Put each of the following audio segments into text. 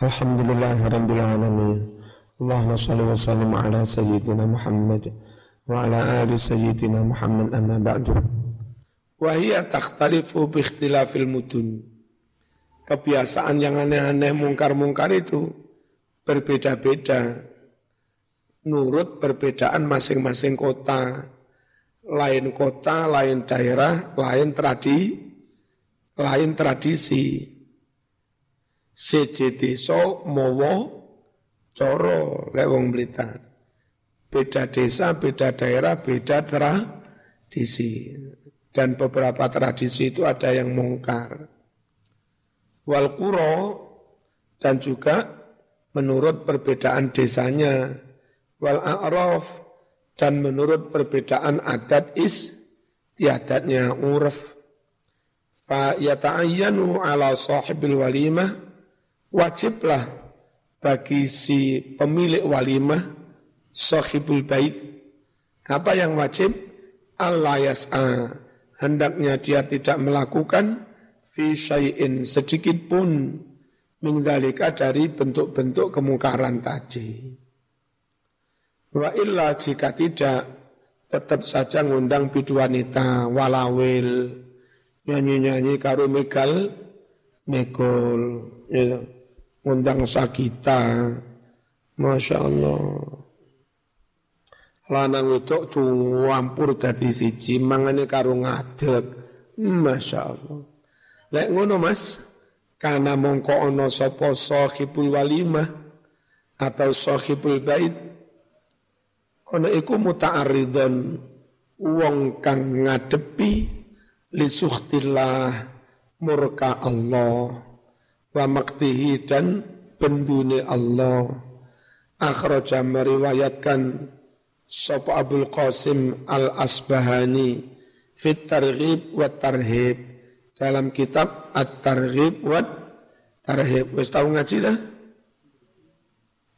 Alhamdulillah Rabbil Alamin. Allahumma salli wa sallim ala Sayyidina Muhammad Wa ala ali Sayyidina Muhammad amma ba'du. Wahia takhtalifu biikhtilafil mudun. Kebiasaan yang aneh-aneh mungkar-mungkar itu Berbeda-beda. Nurut perbedaan masing-masing kota. Lain kota, lain daerah, lain tradi Lain tradisi seje desa mawa cara lek wong Blitar. Beda desa, beda daerah, beda tradisi. Dan beberapa tradisi itu ada yang mungkar. Wal kuro dan juga menurut perbedaan desanya. Wal a'raf dan menurut perbedaan adat is tiadatnya urf. Fa yata'ayyanu ala sahibil walimah wajiblah bagi si pemilik walimah sahibul bait. Apa yang wajib? Allah yas'a. Hendaknya dia tidak melakukan fi syai'in sedikit pun mengdalika dari bentuk-bentuk kemungkaran tadi. Wa illa jika tidak tetap saja ngundang bidu wanita walawil nyanyi-nyanyi karo megal megol ya ngundang sakita. Masya Allah. Lanang itu cuampur dari siji mangane karo ngadeg. Masya Allah. Lek ngono Mas, karena mongko ono sapa sahibul walimah atau sahibul bait ono iku muta'arridon wong kang ngadepi li murka Allah wa maktihi dan bendune Allah. Akhraja meriwayatkan Sapa Abdul Qasim Al-Asbahani fit targhib wa tarhib. Dalam kitab At-Targhib wa Tarhib. Wis tahu ngaji dah?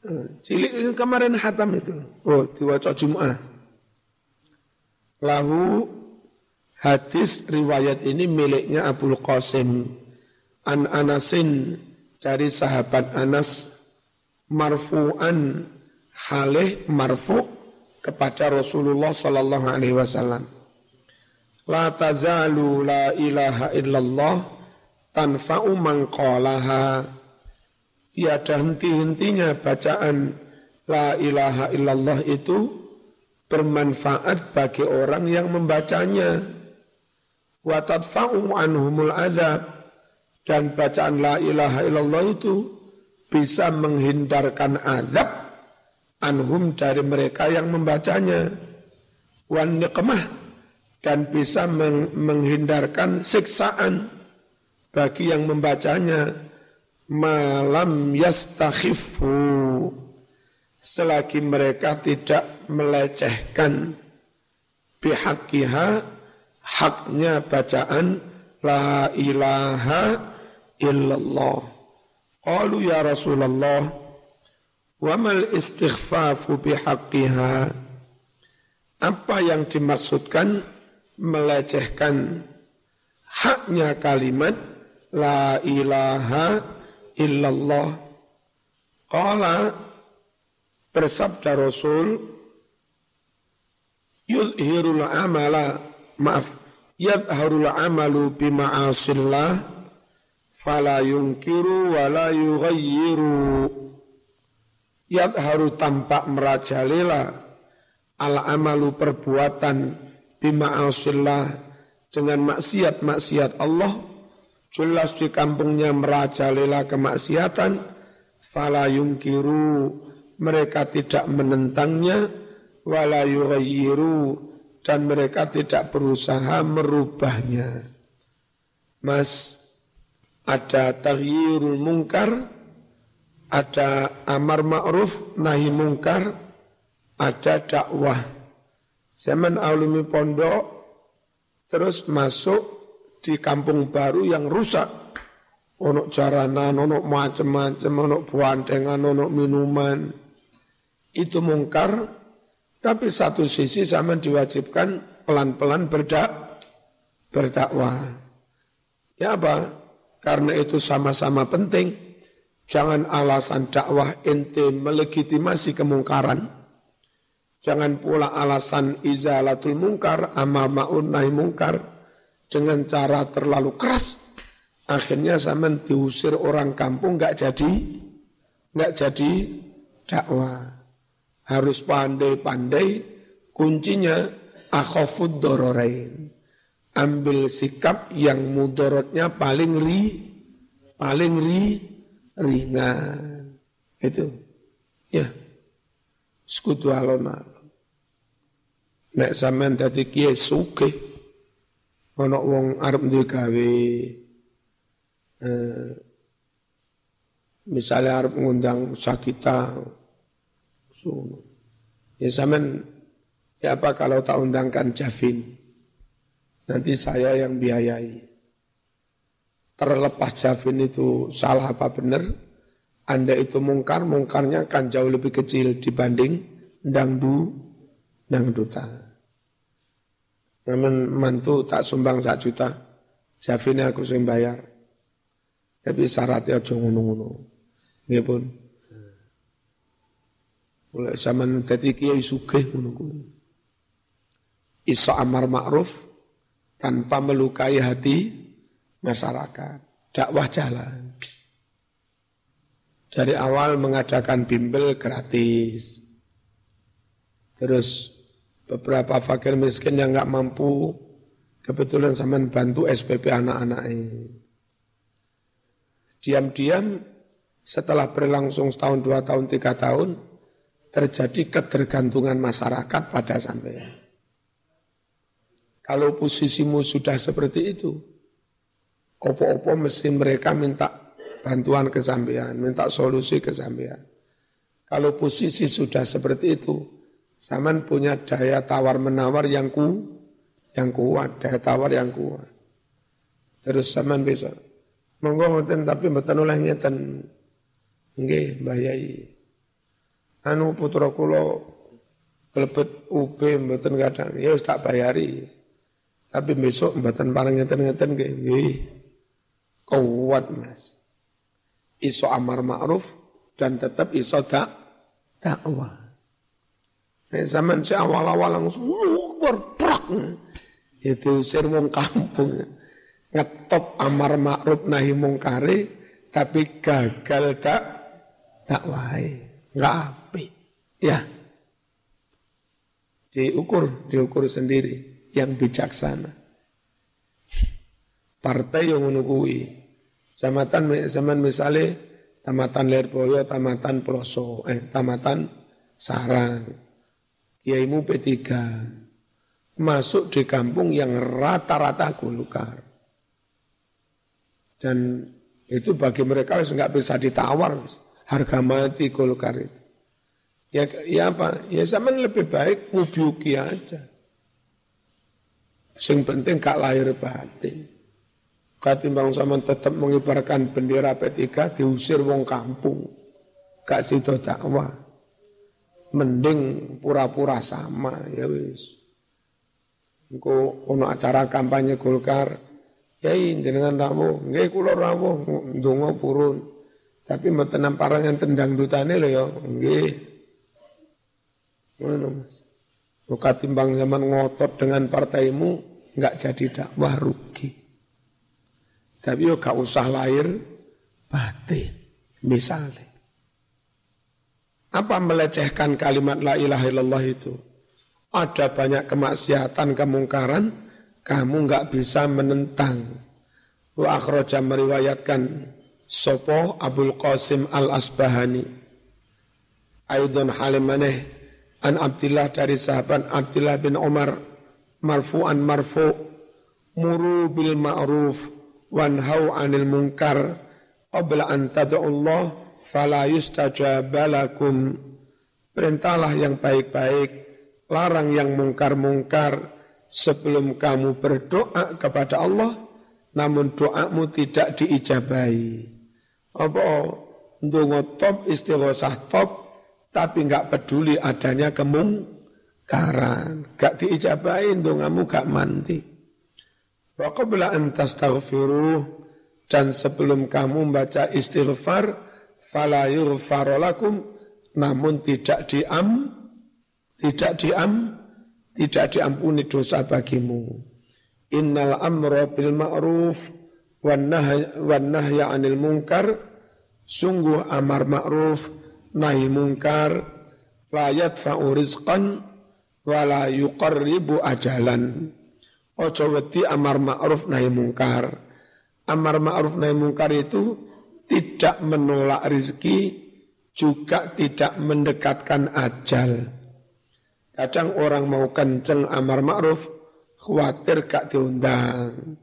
Eh, cilik kemarin hatam itu. Oh diwaca Jumat lahu hadis riwayat ini miliknya Abdul Qasim an Anasin dari sahabat Anas marfu'an halih marfu kepada Rasulullah sallallahu alaihi wasallam. La tazalu la ilaha illallah tanfa'u man qalaha. Tiada henti-hentinya bacaan la ilaha illallah itu bermanfaat bagi orang yang membacanya. Wa tadfa'u anhumul azab dan bacaan la ilaha illallah itu bisa menghindarkan azab anhum dari mereka yang membacanya. Wan niqmah. Dan bisa meng menghindarkan siksaan bagi yang membacanya. Malam yastakhifu selagi mereka tidak melecehkan. Bihaqiha haknya bacaan la ilaha illallah. Qalu ya Rasulullah, wa mal istighfafu bihaqqiha. Apa yang dimaksudkan melecehkan haknya kalimat la ilaha illallah. Qala bersabda Rasul yudhirul amala maaf yadharul amalu bima'asillah fala yungkiru wala yughayyiru. Yadharu tampak merajalela al amalu perbuatan bima'asillah dengan maksiat-maksiat Allah jelas di kampungnya merajalela kemaksiatan fala yungkiru mereka tidak menentangnya wala yughayyiru dan mereka tidak berusaha merubahnya. Mas ada taghyirul mungkar, ada amar ma'ruf, nahi mungkar, ada dakwah. Zaman alumi pondok, terus masuk di kampung baru yang rusak. Ono jaranan, ono macam-macam, ono buandengan, ono minuman. Itu mungkar, tapi satu sisi sama diwajibkan pelan-pelan berdak, berdakwah. Ya apa? Karena itu sama-sama penting. Jangan alasan dakwah ente melegitimasi kemungkaran. Jangan pula alasan izalatul mungkar, amal ma'un nahi mungkar dengan cara terlalu keras. Akhirnya zaman diusir orang kampung nggak jadi nggak jadi dakwah. Harus pandai-pandai kuncinya akhafud dororain. Ambil sikap yang mudorotnya paling ri paling ri ringan. Itu. Ya. Sekutu alon-alon. Nek sampean dadi kiai sugih ana wong arep duwe gawe eh, misalnya arep ngundang sakita so, ya sampean ya apa kalau tak undangkan Javin nanti saya yang biayai terlepas Javin itu salah apa benar anda itu mungkar, mungkarnya akan jauh lebih kecil dibanding dangdu, dangduta. Namun mantu tak sumbang sak juta, Javin aku sing bayar. Tapi syaratnya aja ngono-ngono. Nggih pun. Mulai zaman dadi kiai sugih ngono. Iso amar ma'ruf tanpa melukai hati masyarakat. Dakwah jalan. Dari awal mengadakan bimbel gratis. Terus beberapa fakir miskin yang nggak mampu, kebetulan sama bantu SPP anak-anaknya. Diam-diam setelah berlangsung setahun, dua tahun, tiga tahun, terjadi ketergantungan masyarakat pada sampai. Kalau posisimu sudah seperti itu, opo-opo mesti mereka minta bantuan ke sampean, minta solusi ke sampean. Kalau posisi sudah seperti itu, Saman punya daya tawar menawar yang ku, yang kuat, daya tawar yang kuat. Terus saman bisa, monggo ngoten tapi mboten oleh ngeten. Nggih, Mbah. Anu putra kula kelebet UB mboten kadang, ya tak bayari. Tapi besok mboten pareng ngeten-ngeten nggih. Kuat, Mas iso amar ma'ruf dan tetap iso tak dakwah. Nek zaman si awal-awal langsung berprak. Itu usir wong kampung. Ngetop amar ma'ruf nahi mungkari tapi gagal tak dakwah. Enggak api. Ya. Diukur, diukur sendiri yang bijaksana. Partai yang menunggui Samatan zaman misalnya tamatan Lerboyo, tamatan Ploso, eh tamatan Sarang. Kiaimu P3 masuk di kampung yang rata-rata Golkar. Dan itu bagi mereka nggak bisa ditawar harga mati Golkar itu. Ya, ya apa? Ya zaman lebih baik mubiuki aja. Sing penting gak lahir batin. Katimbang sama tetap mengibarkan bendera P3 diusir wong kampung. Gak sido dakwah. Mending pura-pura sama ya wis. Engko ono acara kampanye Golkar. Ya jenengan ramu, nggih kula rawuh ndonga purun. Tapi mboten namparang yang tendang dutane lho ya, nggih. Ngono Mas. Katimbang zaman ngotot dengan partaimu, enggak jadi dakwah rugi. Tapi yo gak usah lahir batin. Misalnya. Apa melecehkan kalimat la ilaha illallah itu? Ada banyak kemaksiatan, kemungkaran, kamu nggak bisa menentang. Wa akhraja meriwayatkan Sopo Abul Qasim Al-Asbahani. Aidon halimaneh an Abdillah dari sahabat Abdillah bin Umar marfu'an marfu' muru bil ma'ruf. Wanhau anil munkar. Qabla an Allah fala yustajabalakum perintahlah yang baik-baik larang yang mungkar-mungkar sebelum kamu berdoa kepada Allah namun doamu tidak diijabahi. Apa? Ndonga top istighosah top tapi nggak peduli adanya kemungkaran. Gak diijabahi ndongamu gak mandi. Wa qabla an dan sebelum kamu membaca istighfar fala lakum. Namun tidak diam tidak diam tidak diampuni dosa bagimu. Innal amra bil ma'ruf wan nahya 'anil munkar. Sungguh amar ma'ruf nahi munkar la yadfa'u rizqan wa la yuqarribu ajalan ojo wedi amar ma'ruf nahi munkar amar ma'ruf nahi munkar itu tidak menolak rizki, juga tidak mendekatkan ajal. Kadang orang mau kenceng amar ma'ruf, khawatir gak diundang.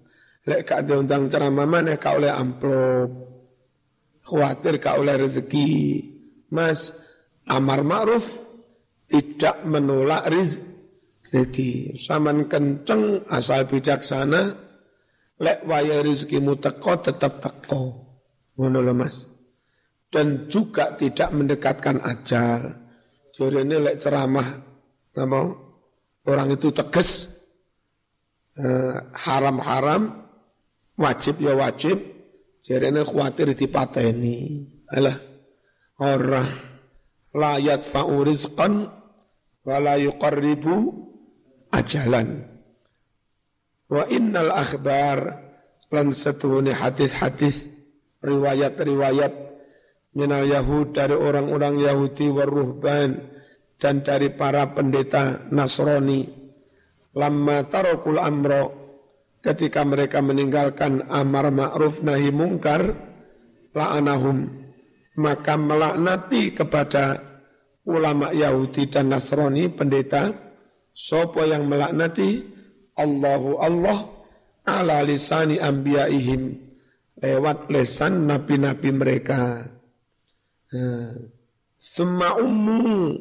Lek gak diundang ceramah mana kak oleh amplop. Khawatir gak oleh rezeki. Mas, amar ma'ruf tidak menolak rezeki. Saman kenceng asal bijaksana, lek waya rezekimu teko tetap teko. Ngono Mas. Dan juga tidak mendekatkan ajal. Jadi ini lek ceramah apa? Orang itu tegas eh, haram-haram wajib ya wajib. Jadi ini khawatir dipateni. Alah orang la yadfa'u rizqan wa la yuqarribu ajalan. Wa innal akhbar lan setuhuni hadis-hadis riwayat-riwayat minal Yahud dari orang-orang Yahudi waruhban dan dari para pendeta Nasrani lama tarokul amro ketika mereka meninggalkan amar ma'ruf nahi mungkar la'anahum maka melaknati kepada ulama Yahudi dan Nasrani pendeta sopo yang melaknati Allahu Allah ala lisani anbiya'ihim lewat lesan nabi-nabi mereka. Semua umum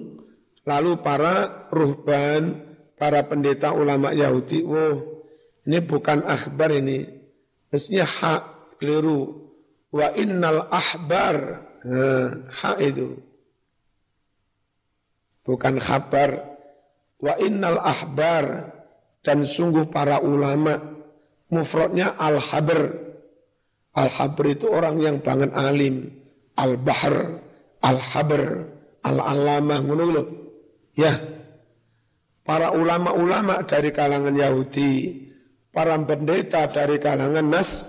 lalu para ruhban, para pendeta ulama Yahudi, oh ini bukan akhbar ini, mestinya hak keliru. Wa innal ahbar, hak itu. Bukan khabar. Wa innal ahbar, dan sungguh para ulama, mufradnya al-habr, Al-Habr itu orang yang banget alim. Al-Bahr, Al-Habr, Al-Alamah, ngono Ya. Para ulama-ulama dari kalangan Yahudi, para pendeta dari kalangan Nas,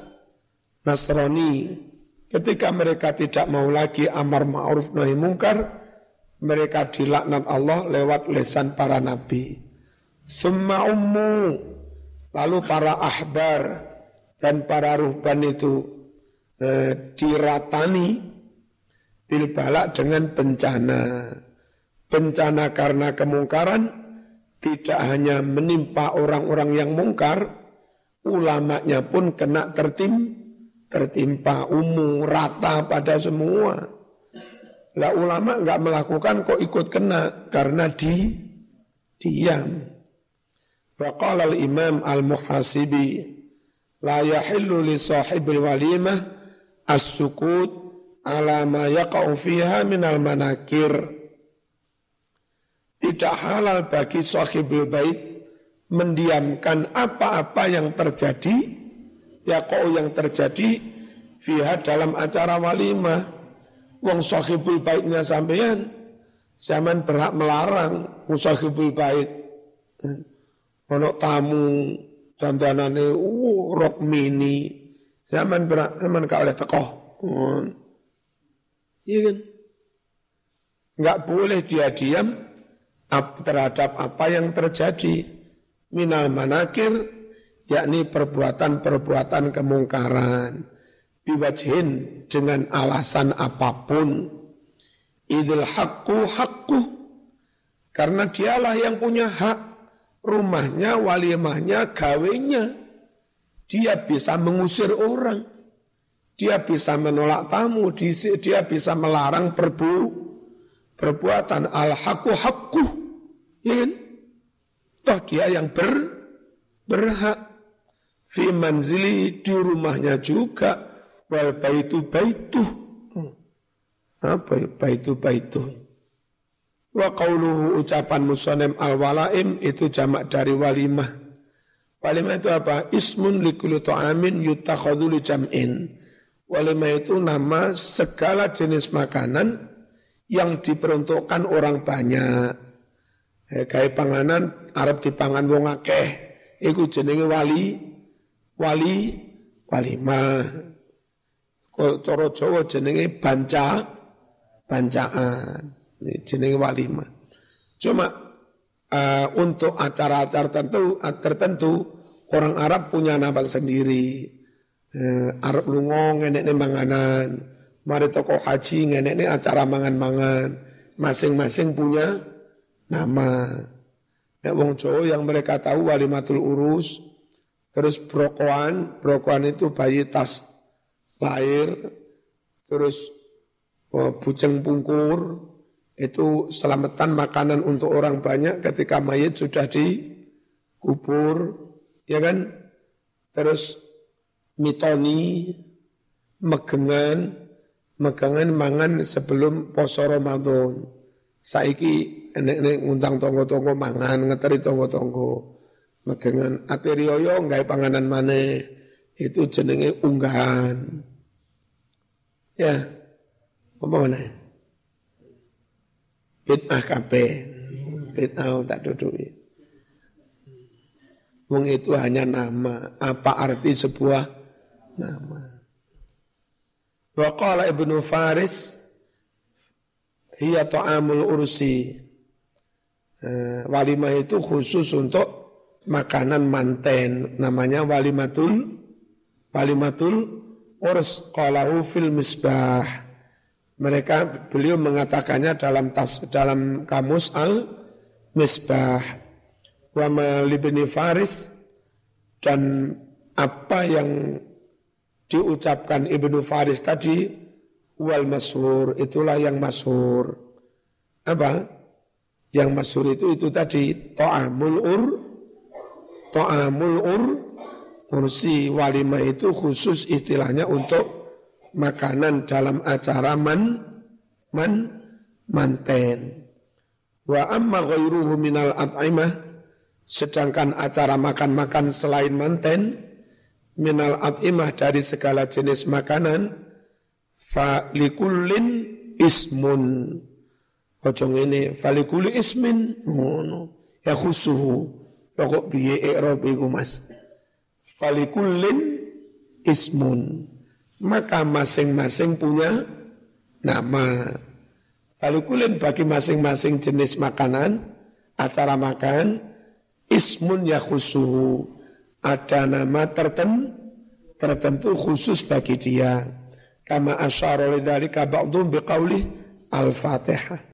Nasrani, ketika mereka tidak mau lagi amar ma'ruf nahi mungkar, mereka dilaknat Allah lewat lesan para nabi. Summa ummu, lalu para ahbar, dan para ruhban itu eh, diratani bil balak dengan bencana. Bencana karena kemungkaran tidak hanya menimpa orang-orang yang mungkar, ulamanya pun kena tertim, tertimpa umum rata pada semua. Lah ulama nggak melakukan kok ikut kena karena di diam. Waqala al-Imam al-Muhasibi la yahillu li sahibil walimah as-sukut ala ma yaqa'u fiha minal manakir tidak halal bagi sahibul bait mendiamkan apa-apa yang terjadi ya kau yang terjadi fiha dalam acara walimah. Wong sahibul baitnya sampean zaman berhak melarang musahibul bait. Ono tamu dandanane uh, rok mini. Zaman berat zaman kau oleh tekoh. Hmm. iya kan? Nggak boleh dia diam terhadap apa yang terjadi. Minal manakir yakni perbuatan-perbuatan kemungkaran biwajhin dengan alasan apa pun idul hakku hakku karena dialah yang punya hak rumahnya, walimahnya, gawenya. Dia bisa mengusir orang. dia bisa menolak tamu, dia bisa melarang perbu, perbuatan al-haqqu haqqu. Ya kan? Toh dia yang ber, berhak. Fi manzili di rumahnya juga. Wal baitu baitu. Apa ya? baitu baitu. Wa qawluhu ucapan musonem al-walaim itu jamak dari walimah. Walimah itu apa? Ismun likulu ta'amin yutakhadu li jam'in. Walimah itu nama segala jenis makanan yang diperuntukkan orang banyak. Eh, kayak panganan Arab dipangan wong akeh. Iku jenenge wali wali walimah. Kok cara Jawa jenenge banca bancaan. Jenenge walimah. Cuma uh, untuk acara-acara tertentu, tertentu orang Arab punya nama sendiri eh, Arab lungo ngenek ne manganan, mari toko haji ngenek ne acara mangan-mangan, masing-masing punya nama. Ya wong Jawa yang mereka tahu walimatul urus, terus brokoan, brokoan itu bayi tas lahir, terus oh, buceng pungkur, itu selamatan makanan untuk orang banyak ketika mayat sudah dikubur, ya kan? Terus mitoni, megengan, megengan mangan sebelum poso Ramadan. Saiki enek-enek ngundang tonggo-tonggo mangan, ngeteri tonggo-tonggo. Megengan aterioyo nggak panganan mana itu jenenge unggahan. Ya, apa mana? Bid'ah kabeh. Bid'ah tak duduki. Wong itu hanya nama. Apa arti sebuah nama. Wa qala Ibnu Faris hiya ta'amul ursi. Uh, walimah itu khusus untuk makanan manten namanya walimatul walimatul urs qalahu fil misbah. Mereka beliau mengatakannya dalam tafs, dalam kamus al misbah wa malibni faris dan apa yang diucapkan Ibnu Faris tadi wal masur itulah yang masur. Apa? Yang masur itu itu tadi to'amul ur to'amul ur ursi walimah itu khusus istilahnya untuk makanan dalam acara man man manten. Wa amma ghairuhu minal at'imah sedangkan acara makan-makan selain manten minal at'imah dari segala jenis makanan falikullin ismun. Ojo ini falikuli ismin ngono. Ya khusuhu kok biye i'rab iku Mas falikullin ismun maka masing-masing punya nama falikulin bagi masing-masing jenis makanan acara makan ismun ya khusuhu ada nama tertentu, tertentu khusus bagi dia. Kama asyara lidzalika ba'dhum biqauli al-Fatihah.